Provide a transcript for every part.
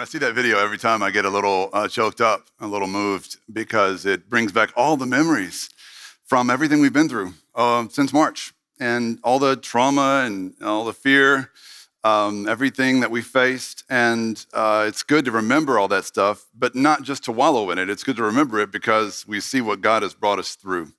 when I see that video, every time I get a little uh, choked up, a little moved, because it brings back all the memories from everything we've been through uh, since March and all the trauma and all the fear, um, everything that we faced. And uh, it's good to remember all that stuff, but not just to wallow in it. It's good to remember it because we see what God has brought us through.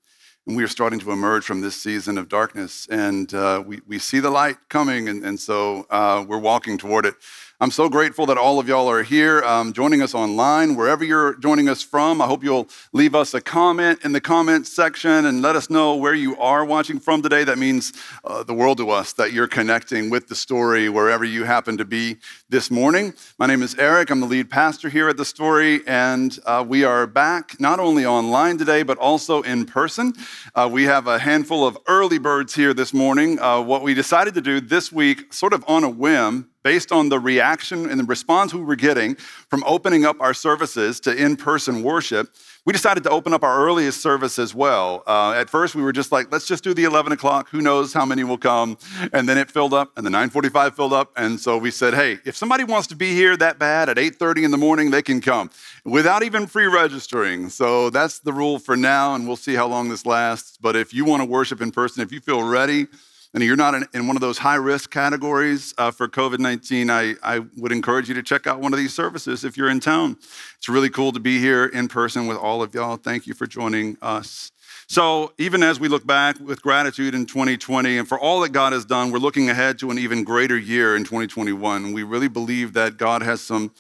And we are starting to emerge from this season of darkness, and uh, we, we see the light coming, and, and so uh, we're walking toward it. I'm so grateful that all of y'all are here um, joining us online, wherever you're joining us from. I hope you'll leave us a comment in the comments section and let us know where you are watching from today. That means uh, the world to us that you're connecting with the story wherever you happen to be this morning. My name is Eric. I'm the lead pastor here at the story, and uh, we are back not only online today, but also in person. Uh, we have a handful of early birds here this morning. Uh, what we decided to do this week, sort of on a whim, based on the reaction and the response we were getting from opening up our services to in person worship, we decided to open up our earliest service as well. Uh, at first, we were just like, let's just do the 11 o'clock. Who knows how many will come? And then it filled up, and the 9:45 filled up, and so we said, hey, if somebody wants to be here that bad at 8:30 in the morning, they can come without even pre-registering. So that's the rule for now, and we'll see how long this lasts. But if you want to worship in person, if you feel ready and you're not in, in one of those high risk categories uh, for COVID 19, I, I would encourage you to check out one of these services if you're in town. It's really cool to be here in person with all of y'all. Thank you for joining us. So, even as we look back with gratitude in 2020 and for all that God has done, we're looking ahead to an even greater year in 2021. We really believe that God has some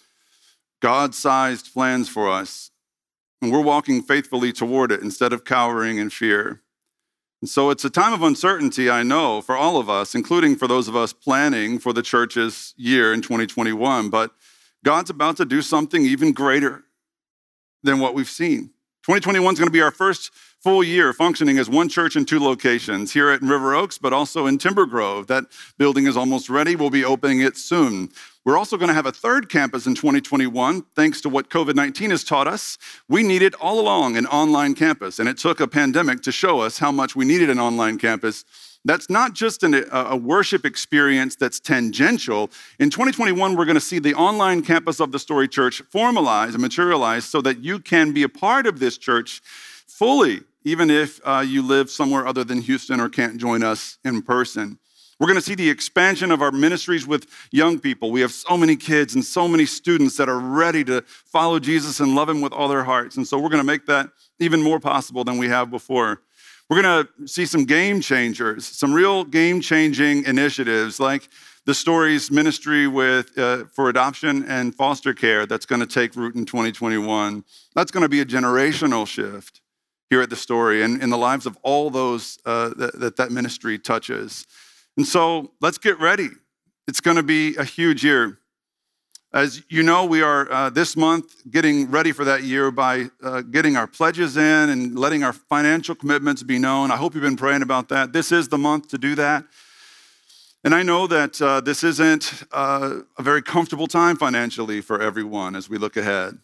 God sized plans for us, and we're walking faithfully toward it instead of cowering in fear. And so it's a time of uncertainty, I know, for all of us, including for those of us planning for the church's year in 2021. But God's about to do something even greater than what we've seen. 2021 is going to be our first full year functioning as one church in two locations here at River Oaks, but also in Timber Grove. That building is almost ready. We'll be opening it soon. We're also going to have a third campus in 2021, thanks to what COVID 19 has taught us. We needed all along an online campus, and it took a pandemic to show us how much we needed an online campus. That's not just an, a worship experience that's tangential. In 2021, we're going to see the online campus of the Story Church formalize and materialize so that you can be a part of this church fully, even if uh, you live somewhere other than Houston or can't join us in person. We're going to see the expansion of our ministries with young people. We have so many kids and so many students that are ready to follow Jesus and love Him with all their hearts. And so we're going to make that even more possible than we have before. We're going to see some game changers, some real game changing initiatives like the stories ministry with uh, for adoption and foster care that's going to take root in 2021 that's going to be a generational shift here at the story and in the lives of all those uh, that, that that ministry touches and so let's get ready. It's going to be a huge year. As you know, we are uh, this month getting ready for that year by uh, getting our pledges in and letting our financial commitments be known. I hope you've been praying about that. This is the month to do that. And I know that uh, this isn't uh, a very comfortable time financially for everyone as we look ahead.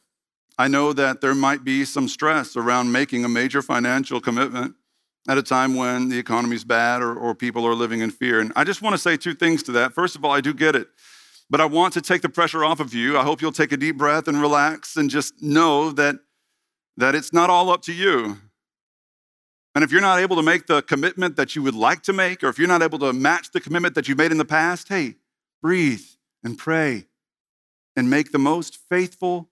I know that there might be some stress around making a major financial commitment at a time when the economy's bad or, or people are living in fear. And I just want to say two things to that. First of all, I do get it, but I want to take the pressure off of you. I hope you'll take a deep breath and relax and just know that, that it's not all up to you. And if you're not able to make the commitment that you would like to make, or if you're not able to match the commitment that you made in the past, hey, breathe and pray and make the most faithful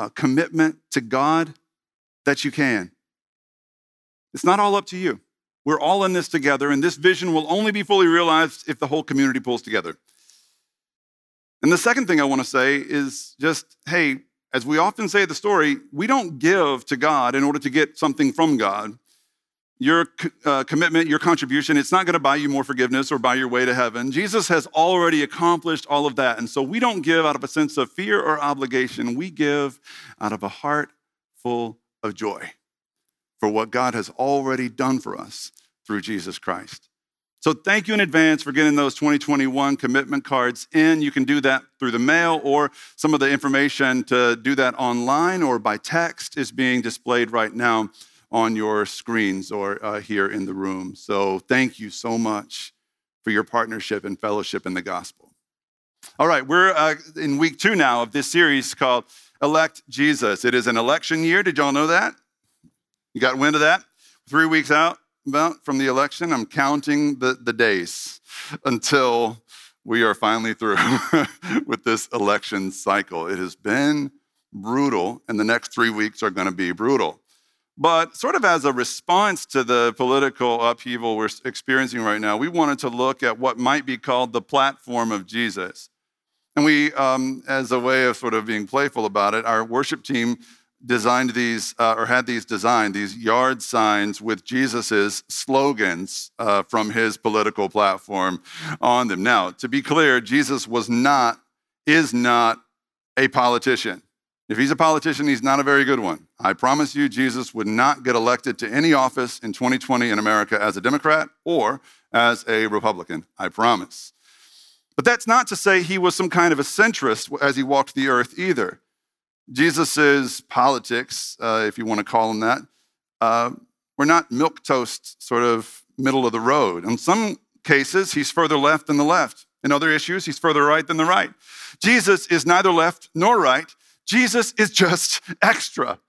uh, commitment to God that you can. It's not all up to you. We're all in this together, and this vision will only be fully realized if the whole community pulls together. And the second thing I want to say is just hey, as we often say the story, we don't give to God in order to get something from God. Your uh, commitment, your contribution, it's not going to buy you more forgiveness or buy your way to heaven. Jesus has already accomplished all of that. And so we don't give out of a sense of fear or obligation. We give out of a heart full of joy for what God has already done for us through Jesus Christ. So, thank you in advance for getting those 2021 commitment cards in. You can do that through the mail, or some of the information to do that online or by text is being displayed right now on your screens or uh, here in the room. So, thank you so much for your partnership and fellowship in the gospel. All right, we're uh, in week two now of this series called Elect Jesus. It is an election year. Did y'all know that? You got wind of that? Three weeks out about from the election. I'm counting the, the days until we are finally through with this election cycle. It has been brutal, and the next three weeks are going to be brutal. But, sort of as a response to the political upheaval we're experiencing right now, we wanted to look at what might be called the platform of Jesus. And we, um, as a way of sort of being playful about it, our worship team designed these uh, or had these designed, these yard signs with Jesus's slogans uh, from his political platform on them. Now, to be clear, Jesus was not, is not a politician. If he's a politician, he's not a very good one. I promise you, Jesus would not get elected to any office in 2020 in America as a Democrat or as a Republican. I promise. But that's not to say he was some kind of a centrist as he walked the earth either. Jesus' politics, uh, if you want to call them that, uh, were not milk toast, sort of middle of the road. In some cases, he's further left than the left. In other issues, he's further right than the right. Jesus is neither left nor right. Jesus is just extra.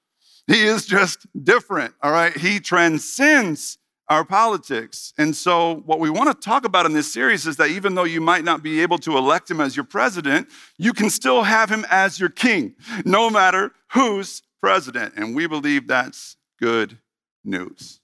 He is just different, all right? He transcends our politics. And so, what we want to talk about in this series is that even though you might not be able to elect him as your president, you can still have him as your king, no matter who's president. And we believe that's good news.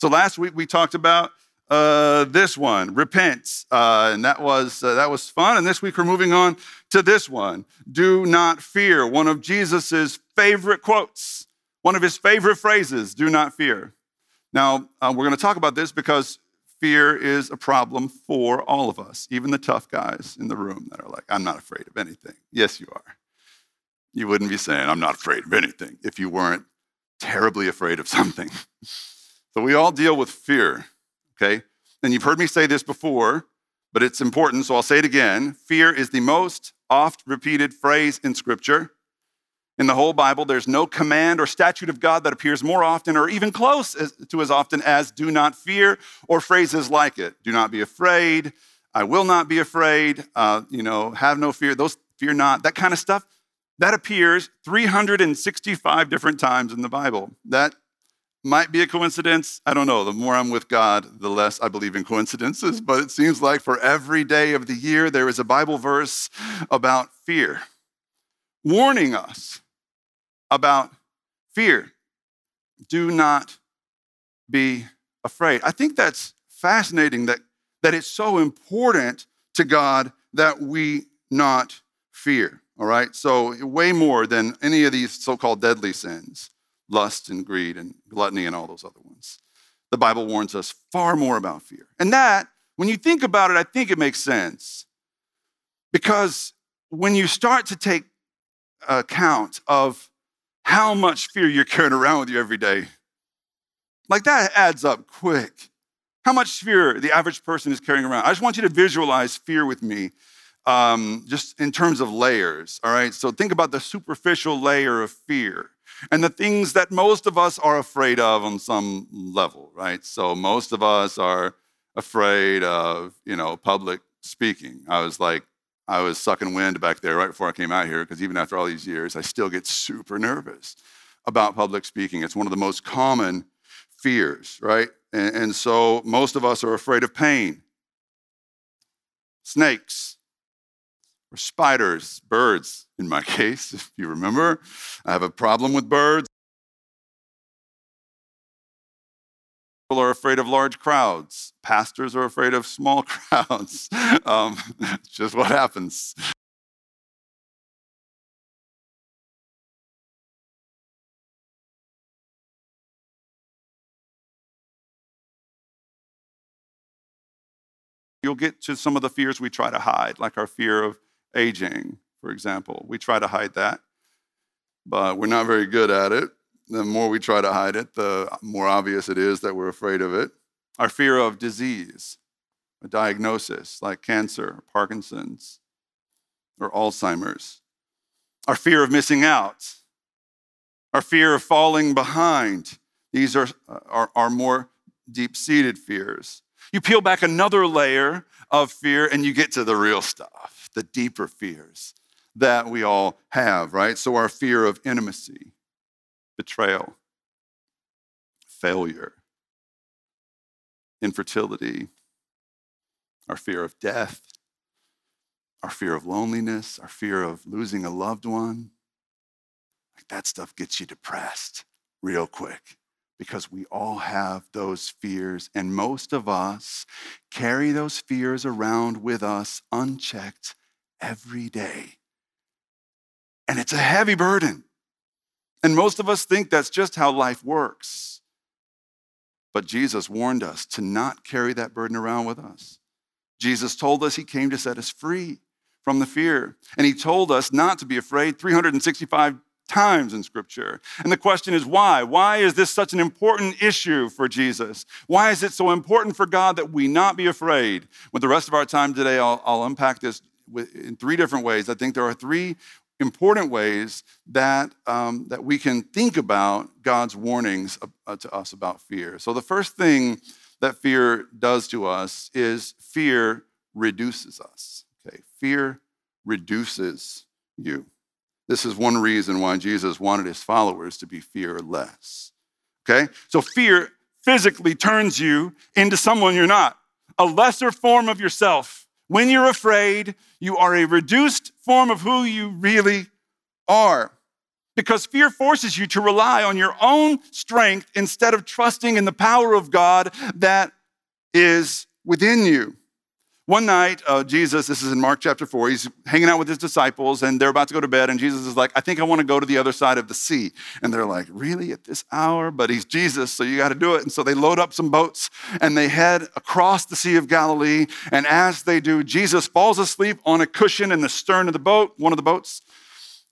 So, last week we talked about uh, this one, repent, uh, and that was uh, that was fun. And this week we're moving on to this one, do not fear. One of Jesus's favorite quotes, one of his favorite phrases, do not fear. Now, uh, we're going to talk about this because fear is a problem for all of us, even the tough guys in the room that are like, I'm not afraid of anything. Yes, you are. You wouldn't be saying, I'm not afraid of anything if you weren't terribly afraid of something. so we all deal with fear, okay? And you've heard me say this before, but it's important, so I'll say it again. Fear is the most oft repeated phrase in Scripture. In the whole Bible, there's no command or statute of God that appears more often or even close to as often as do not fear or phrases like it. Do not be afraid. I will not be afraid. Uh, you know, have no fear. Those fear not. That kind of stuff. That appears 365 different times in the Bible. That might be a coincidence. I don't know. The more I'm with God, the less I believe in coincidences. But it seems like for every day of the year, there is a Bible verse about fear, warning us about fear. Do not be afraid. I think that's fascinating that, that it's so important to God that we not fear. All right? So, way more than any of these so called deadly sins lust and greed and gluttony and all those other ones. The Bible warns us far more about fear. And that, when you think about it, I think it makes sense. Because when you start to take account of how much fear you're carrying around with you every day. Like that adds up quick. How much fear the average person is carrying around. I just want you to visualize fear with me, um, just in terms of layers, all right? So think about the superficial layer of fear and the things that most of us are afraid of on some level, right? So most of us are afraid of, you know, public speaking. I was like I was sucking wind back there right before I came out here because even after all these years, I still get super nervous about public speaking. It's one of the most common fears, right? And, and so most of us are afraid of pain, snakes, or spiders, birds, in my case, if you remember. I have a problem with birds. People are afraid of large crowds. Pastors are afraid of small crowds. Um, it's just what happens. You'll get to some of the fears we try to hide, like our fear of aging, for example. We try to hide that, but we're not very good at it the more we try to hide it, the more obvious it is that we're afraid of it. Our fear of disease, a diagnosis like cancer, Parkinson's, or Alzheimer's. Our fear of missing out, our fear of falling behind. These are, are, are more deep seated fears. You peel back another layer of fear and you get to the real stuff the deeper fears that we all have, right? So, our fear of intimacy, betrayal, failure, infertility, our fear of death, our fear of loneliness, our fear of losing a loved one. Like that stuff gets you depressed real quick because we all have those fears, and most of us carry those fears around with us unchecked every day. And it's a heavy burden. And most of us think that's just how life works. But Jesus warned us to not carry that burden around with us. Jesus told us he came to set us free from the fear. And he told us not to be afraid 365 times in Scripture. And the question is why? Why is this such an important issue for Jesus? Why is it so important for God that we not be afraid? With the rest of our time today, I'll, I'll unpack this in three different ways. I think there are three important ways that, um, that we can think about God's warnings uh, to us about fear. So, the first thing that fear does to us is fear reduces us. Okay, fear reduces you. This is one reason why Jesus wanted his followers to be fearless. Okay, so fear physically turns you into someone you're not, a lesser form of yourself. When you're afraid, you are a reduced form of who you really are. Because fear forces you to rely on your own strength instead of trusting in the power of God that is within you. One night, uh, Jesus, this is in Mark chapter 4, he's hanging out with his disciples and they're about to go to bed. And Jesus is like, I think I want to go to the other side of the sea. And they're like, Really at this hour? But he's Jesus, so you got to do it. And so they load up some boats and they head across the Sea of Galilee. And as they do, Jesus falls asleep on a cushion in the stern of the boat, one of the boats.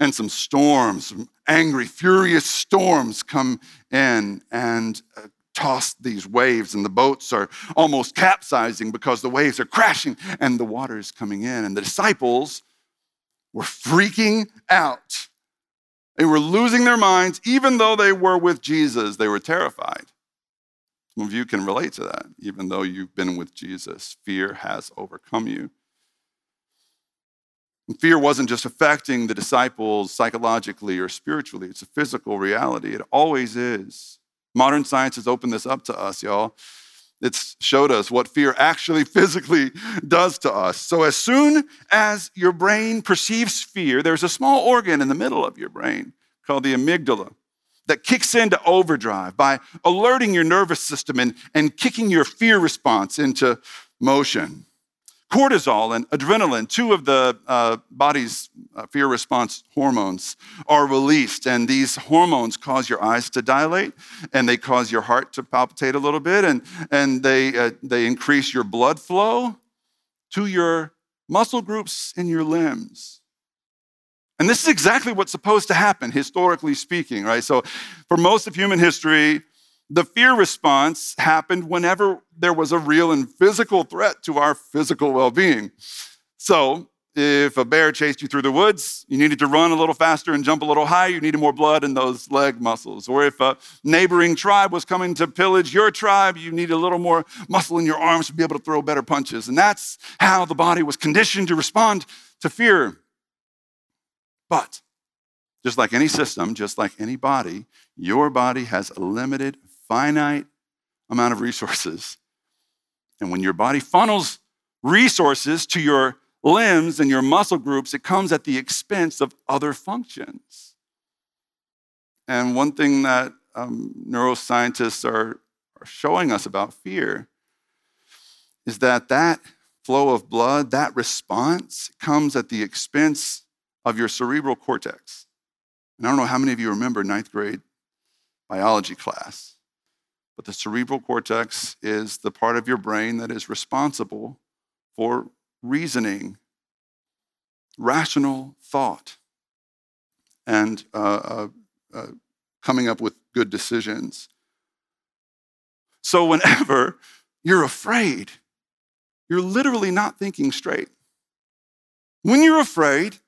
And some storms, some angry, furious storms come in. And uh, toss these waves, and the boats are almost capsizing because the waves are crashing and the water is coming in. And the disciples were freaking out. They were losing their minds, even though they were with Jesus, they were terrified. Some of you can relate to that. Even though you've been with Jesus, fear has overcome you. And fear wasn't just affecting the disciples psychologically or spiritually, it's a physical reality. It always is. Modern science has opened this up to us, y'all. It's showed us what fear actually physically does to us. So, as soon as your brain perceives fear, there's a small organ in the middle of your brain called the amygdala that kicks into overdrive by alerting your nervous system and, and kicking your fear response into motion cortisol and adrenaline, two of the uh, body's uh, fear response hormones, are released. And these hormones cause your eyes to dilate and they cause your heart to palpitate a little bit and, and they, uh, they increase your blood flow to your muscle groups in your limbs. And this is exactly what's supposed to happen, historically speaking, right? So, for most of human history, the fear response happened whenever there was a real and physical threat to our physical well being. So, if a bear chased you through the woods, you needed to run a little faster and jump a little higher, you needed more blood in those leg muscles. Or if a neighboring tribe was coming to pillage your tribe, you needed a little more muscle in your arms to be able to throw better punches. And that's how the body was conditioned to respond to fear. But just like any system, just like any body, your body has a limited finite amount of resources. And when your body funnels resources to your limbs and your muscle groups, it comes at the expense of other functions. And one thing that um, neuroscientists are, are showing us about fear is that that flow of blood, that response, comes at the expense of your cerebral cortex. And I don't know how many of you remember ninth grade biology class. But the cerebral cortex is the part of your brain that is responsible for reasoning, rational thought, and uh, uh, uh, coming up with good decisions. So, whenever you're afraid, you're literally not thinking straight. When you're afraid,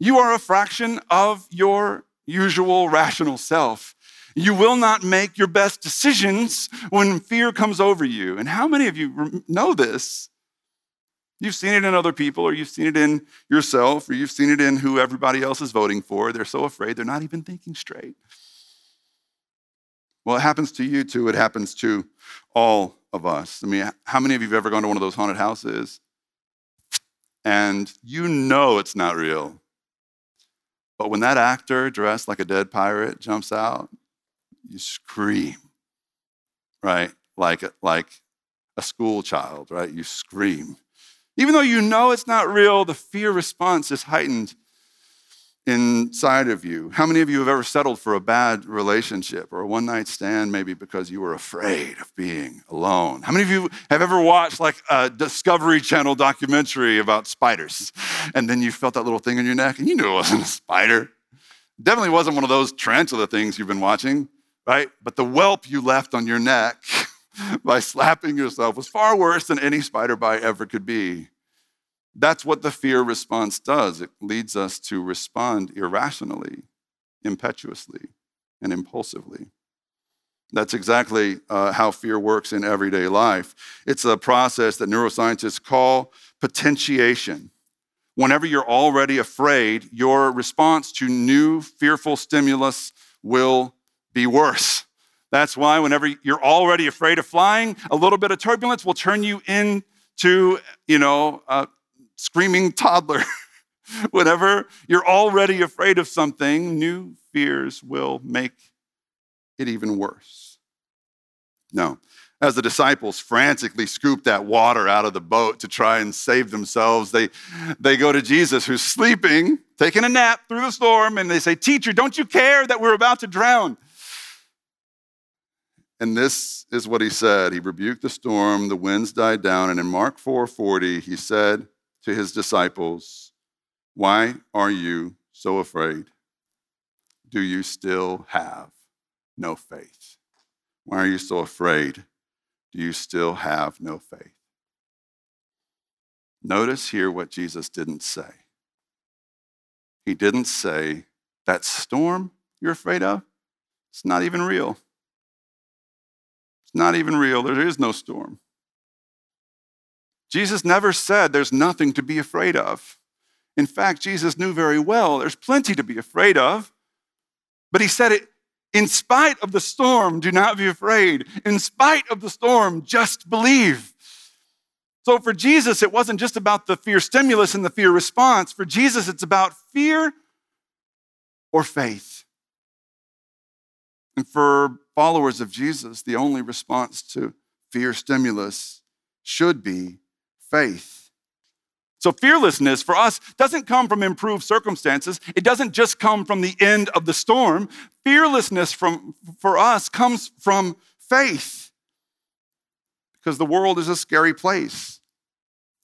you are a fraction of your usual rational self. You will not make your best decisions when fear comes over you. And how many of you know this? You've seen it in other people, or you've seen it in yourself, or you've seen it in who everybody else is voting for. They're so afraid they're not even thinking straight. Well, it happens to you too. It happens to all of us. I mean, how many of you have ever gone to one of those haunted houses and you know it's not real? But when that actor dressed like a dead pirate jumps out, you scream, right? Like, like a school child, right? You scream. Even though you know it's not real, the fear response is heightened inside of you. How many of you have ever settled for a bad relationship or a one night stand, maybe because you were afraid of being alone? How many of you have ever watched like a Discovery Channel documentary about spiders and then you felt that little thing in your neck and you knew it wasn't a spider? Definitely wasn't one of those tarantula things you've been watching, right? But the whelp you left on your neck by slapping yourself was far worse than any spider bite ever could be. That's what the fear response does. It leads us to respond irrationally, impetuously, and impulsively. That's exactly uh, how fear works in everyday life. It's a process that neuroscientists call potentiation. Whenever you're already afraid, your response to new fearful stimulus will be worse. That's why, whenever you're already afraid of flying, a little bit of turbulence will turn you into, you know, uh, screaming toddler. Whenever you're already afraid of something, new fears will make it even worse. No. As the disciples frantically scoop that water out of the boat to try and save themselves, they, they go to Jesus, who's sleeping, taking a nap through the storm, and they say, Teacher, don't you care that we're about to drown? And this is what he said. He rebuked the storm, the winds died down, and in Mark 4:40, he said, to his disciples, Why are you so afraid? Do you still have no faith? Why are you so afraid? Do you still have no faith? Notice here what Jesus didn't say. He didn't say, That storm you're afraid of, it's not even real. Not even real. There is no storm. Jesus never said there's nothing to be afraid of. In fact, Jesus knew very well there's plenty to be afraid of. But he said it in spite of the storm, do not be afraid. In spite of the storm, just believe. So for Jesus, it wasn't just about the fear stimulus and the fear response. For Jesus, it's about fear or faith. And for followers of Jesus, the only response to fear stimulus should be faith. So, fearlessness for us doesn't come from improved circumstances. It doesn't just come from the end of the storm. Fearlessness from, for us comes from faith because the world is a scary place.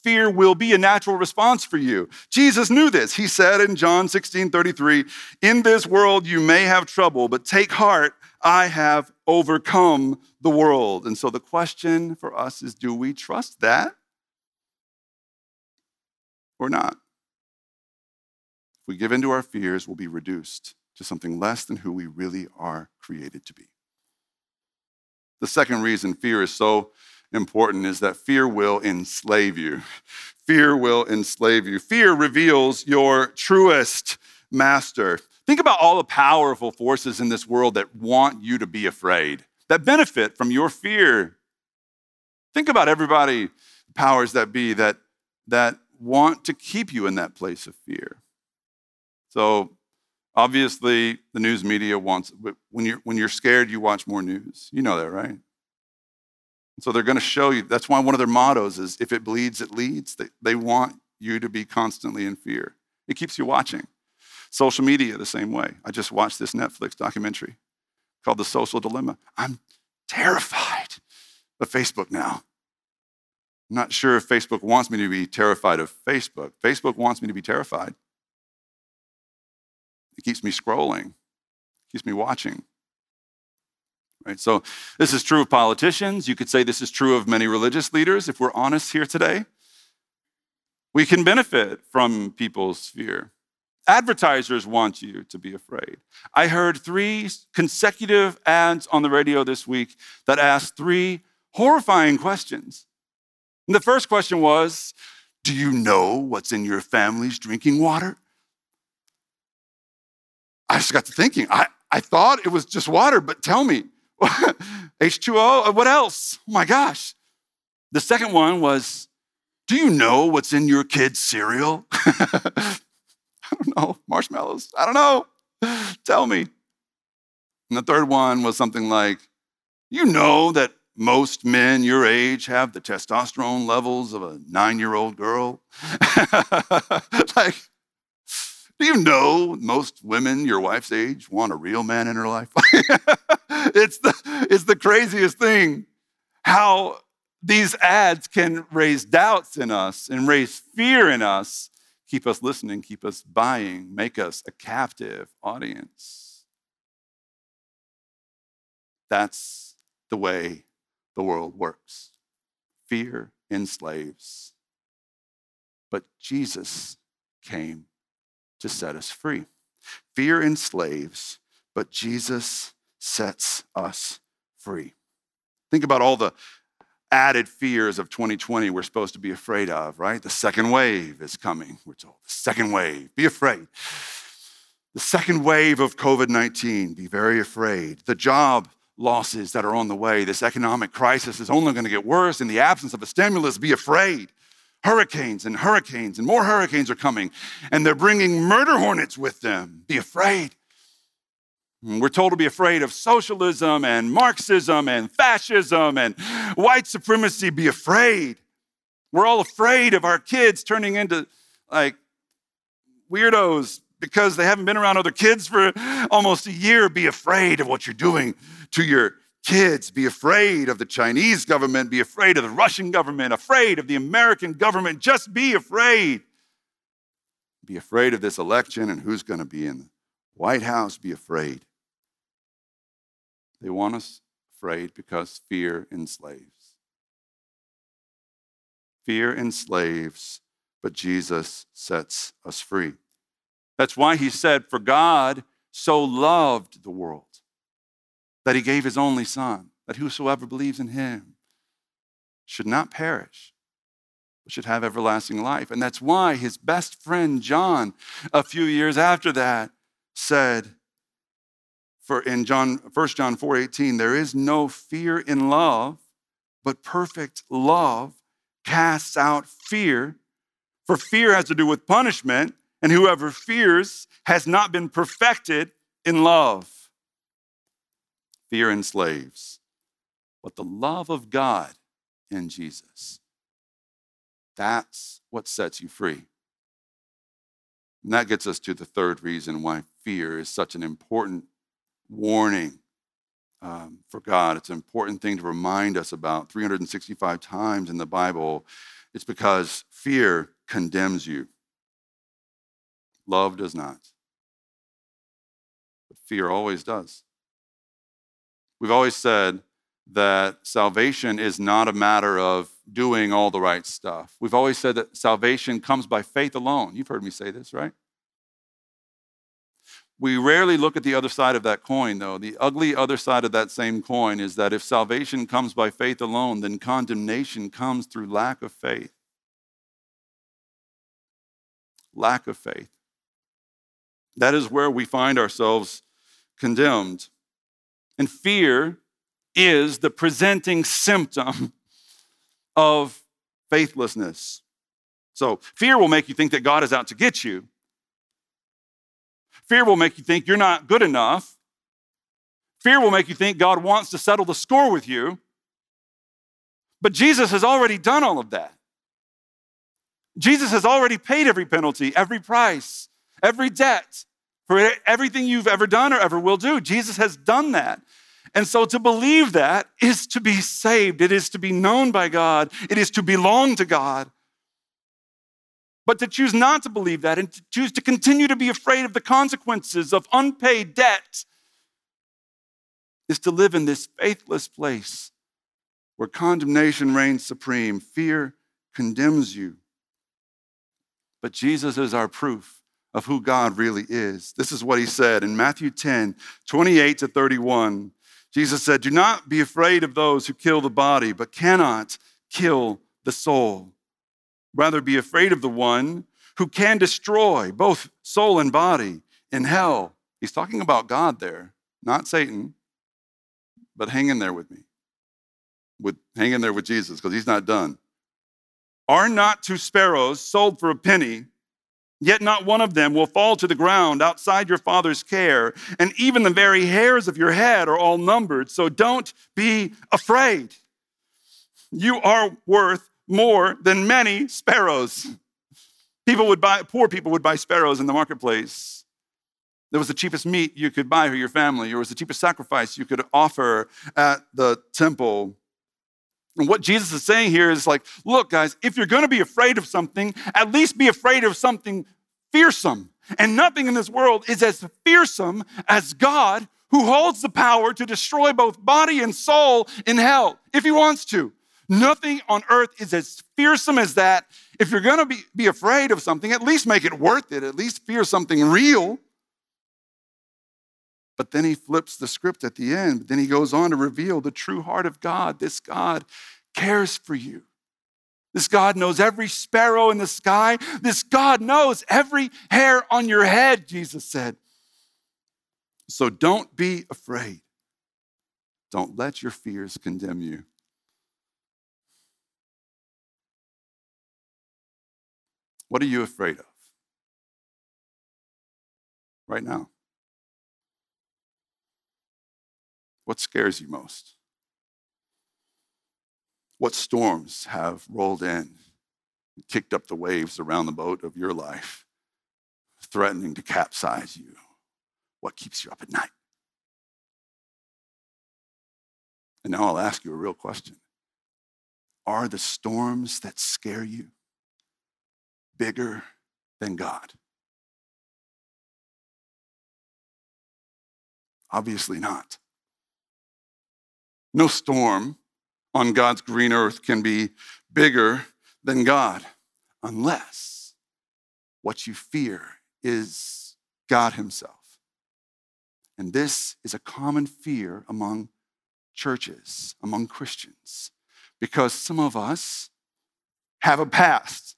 Fear will be a natural response for you. Jesus knew this. He said in John 16 33, In this world you may have trouble, but take heart, I have overcome the world. And so the question for us is do we trust that? or not. If we give in to our fears, we'll be reduced to something less than who we really are created to be. The second reason fear is so important is that fear will enslave you. Fear will enslave you. Fear reveals your truest master. Think about all the powerful forces in this world that want you to be afraid, that benefit from your fear. Think about everybody, powers that be, that, that want to keep you in that place of fear. So, obviously, the news media wants, when you're, when you're scared, you watch more news. You know that, right? So, they're going to show you. That's why one of their mottos is if it bleeds, it leads. They, they want you to be constantly in fear. It keeps you watching. Social media, the same way. I just watched this Netflix documentary called The Social Dilemma. I'm terrified of Facebook now. I'm not sure if Facebook wants me to be terrified of Facebook. Facebook wants me to be terrified. It keeps me scrolling, keeps me watching. Right? So, this is true of politicians. You could say this is true of many religious leaders, if we're honest here today. We can benefit from people's fear. Advertisers want you to be afraid. I heard three consecutive ads on the radio this week that asked three horrifying questions. And the first question was Do you know what's in your family's drinking water? I just got to thinking, I, I thought it was just water, but tell me, H2O, uh, what else? Oh my gosh. The second one was, do you know what's in your kid's cereal? I don't know. Marshmallows? I don't know. Tell me. And the third one was something like, you know that most men your age have the testosterone levels of a nine year old girl. like, do you know most women your wife's age want a real man in her life? it's, the, it's the craziest thing how these ads can raise doubts in us and raise fear in us, keep us listening, keep us buying, make us a captive audience. That's the way the world works. Fear enslaves. But Jesus came to set us free. Fear enslaves, but Jesus sets us free. Think about all the added fears of 2020 we're supposed to be afraid of, right? The second wave is coming. We're told, the second wave, be afraid. The second wave of COVID 19, be very afraid. The job losses that are on the way. This economic crisis is only going to get worse in the absence of a stimulus. Be afraid. Hurricanes and hurricanes and more hurricanes are coming, and they're bringing murder hornets with them. Be afraid. Mm, we're told to be afraid of socialism and Marxism and fascism and white supremacy. Be afraid. We're all afraid of our kids turning into like weirdos because they haven't been around other kids for almost a year. Be afraid of what you're doing to your kids. Be afraid of the Chinese government. Be afraid of the Russian government. Afraid of the American government. Just be afraid. Be afraid of this election and who's going to be in the White House. Be afraid. They want us afraid because fear enslaves. Fear enslaves, but Jesus sets us free. That's why he said, For God so loved the world that he gave his only Son, that whosoever believes in him should not perish, but should have everlasting life. And that's why his best friend John, a few years after that, said, for in John, 1 John 4:18 there is no fear in love, but perfect love casts out fear. For fear has to do with punishment, and whoever fears has not been perfected in love. Fear enslaves, but the love of God in Jesus, that's what sets you free. And that gets us to the third reason why fear is such an important warning um, for God. It's an important thing to remind us about 365 times in the Bible. It's because fear condemns you. Love does not. But fear always does. We've always said that salvation is not a matter of doing all the right stuff. We've always said that salvation comes by faith alone. You've heard me say this, right? We rarely look at the other side of that coin, though. The ugly other side of that same coin is that if salvation comes by faith alone, then condemnation comes through lack of faith. Lack of faith. That is where we find ourselves condemned. And fear is the presenting symptom of faithlessness. So, fear will make you think that God is out to get you. Fear will make you think you're not good enough. Fear will make you think God wants to settle the score with you. But Jesus has already done all of that. Jesus has already paid every penalty, every price, every debt for everything you've ever done or ever will do. Jesus has done that. And so to believe that is to be saved, it is to be known by God, it is to belong to God. But to choose not to believe that and to choose to continue to be afraid of the consequences of unpaid debt is to live in this faithless place where condemnation reigns supreme. Fear condemns you. But Jesus is our proof of who God really is. This is what he said in Matthew 10 28 to 31. Jesus said, Do not be afraid of those who kill the body, but cannot kill the soul Rather, be afraid of the one who can destroy both soul and body in hell. He's talking about God there, not Satan, but hang in there with me. With, hang in there with Jesus because he's not done. Are not two sparrows sold for a penny? Yet not one of them will fall to the ground outside your father's care, and even the very hairs of your head are all numbered. So don't be afraid. You are worth more than many sparrows. People would buy, poor people would buy sparrows in the marketplace. That was the cheapest meat you could buy for your family, or was the cheapest sacrifice you could offer at the temple. And what Jesus is saying here is like, look, guys, if you're to be afraid of something, at least be afraid of something fearsome. And nothing in this world is as fearsome as God, who holds the power to destroy both body and soul in hell if he wants to. Nothing on earth is as fearsome as that. If you're going to be, be afraid of something, at least make it worth it. At least fear something real. But then he flips the script at the end. Then he goes on to reveal the true heart of God. This God cares for you. This God knows every sparrow in the sky. This God knows every hair on your head, Jesus said. So don't be afraid. Don't let your fears condemn you. What are you afraid of right now? What scares you most? What storms have rolled in, and kicked up the waves around the boat of your life, threatening to capsize you? What keeps you up at night? And now I'll ask you a real question Are the storms that scare you bigger than God? Obviously not. No storm on God's green earth can be bigger than God unless what you fear is God Himself. And this is a common fear among churches, among Christians, because some of us have a past.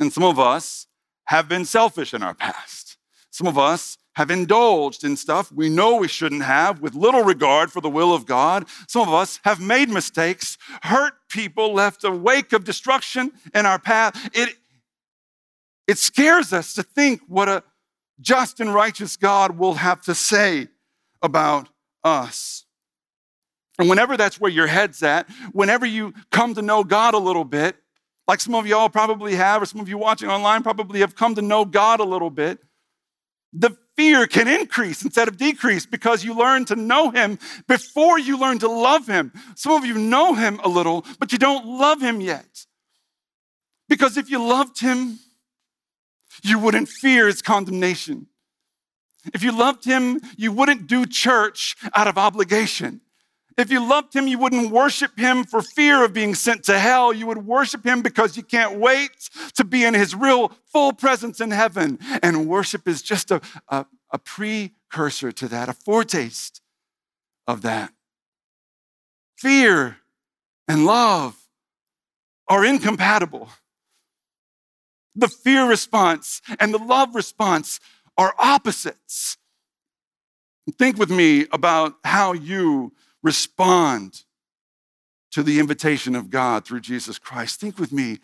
And some of us have been selfish in our past. Some of us have indulged in stuff we know we shouldn't have with little regard for the will of God. Some of us have made mistakes, hurt people, left a wake of destruction in our path. It, it scares us to think what a just and righteous God will have to say about us. And whenever that's where your head's at, whenever you come to know God a little bit, like some of y'all probably have, or some of you watching online probably have come to know God a little bit, the fear can increase instead of decrease because you learn to know him before you learn to love him. Some of you know him a little, but you don't love him yet. Because if you loved him, you wouldn't fear his condemnation. If you loved him, you wouldn't do church out of obligation. If you loved him, you wouldn't worship him for fear of being sent to hell. You would worship him because you can't wait to be in his real full presence in heaven. And worship is just a, a, a precursor to that, a foretaste of that. Fear and love are incompatible. The fear response and the love response are opposites. Think with me about how you respond to the invitation of God through Jesus Christ. Think with me.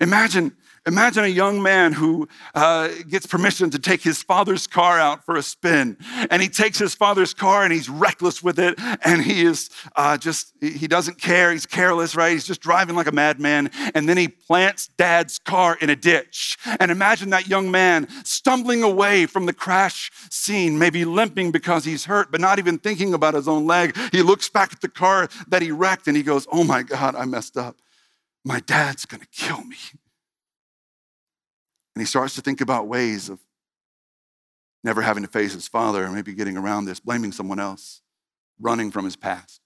Imagine Imagine a young man who uh, gets permission to take his father's car out for a spin. And he takes his father's car and he's reckless with it. And he is uh, just, he doesn't care. He's careless, right? He's just driving like a madman. And then he plants dad's car in a ditch. And imagine that young man stumbling away from the crash scene, maybe limping because he's hurt, but not even thinking about his own leg. He looks back at the car that he wrecked and he goes, Oh my God, I messed up. My dad's gonna kill me. And he starts to think about ways of never having to face his father, or maybe getting around this, blaming someone else, running from his past.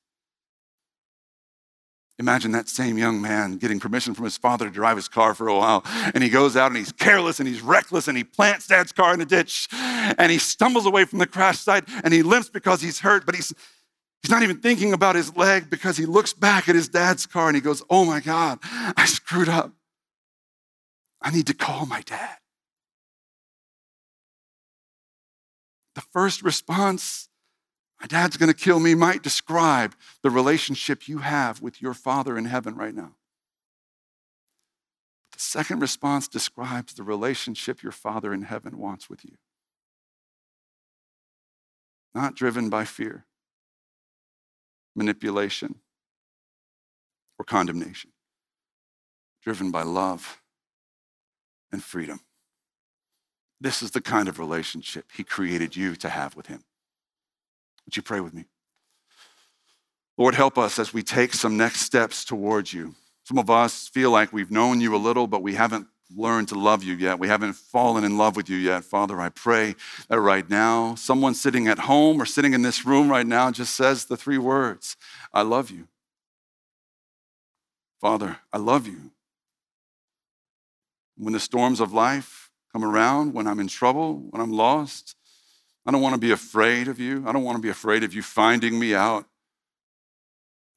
Imagine that same young man getting permission from his father to drive his car for a while. And he goes out and he's careless and he's reckless and he plants dad's car in a ditch and he stumbles away from the crash site and he limps because he's hurt, but he's, he's not even thinking about his leg because he looks back at his dad's car and he goes, Oh my God, I screwed up. I need to call my dad. The first response, my dad's going to kill me, might describe the relationship you have with your Father in heaven right now. The second response describes the relationship your Father in heaven wants with you. Not driven by fear, manipulation, or condemnation, driven by love and freedom. This is the kind of relationship He created you to have with Him. Would you pray with me? Lord, help us as we take some next steps towards you. Some of us feel like we've known you a little, but we haven't learned to love you yet. We haven't fallen in love with you yet. Father, I pray that right now, someone sitting at home or sitting in this room right now just says the three words I love you. Father, I love you. When the storms of life come around, when I'm in trouble, when I'm lost, I don't want to be afraid of you. I don't want to be afraid of you finding me out.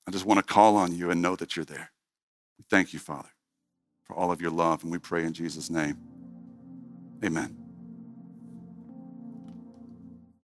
I just want to call on you and know that you're there. We thank you, Father, for all of your love, and we pray in Jesus' name. Amen.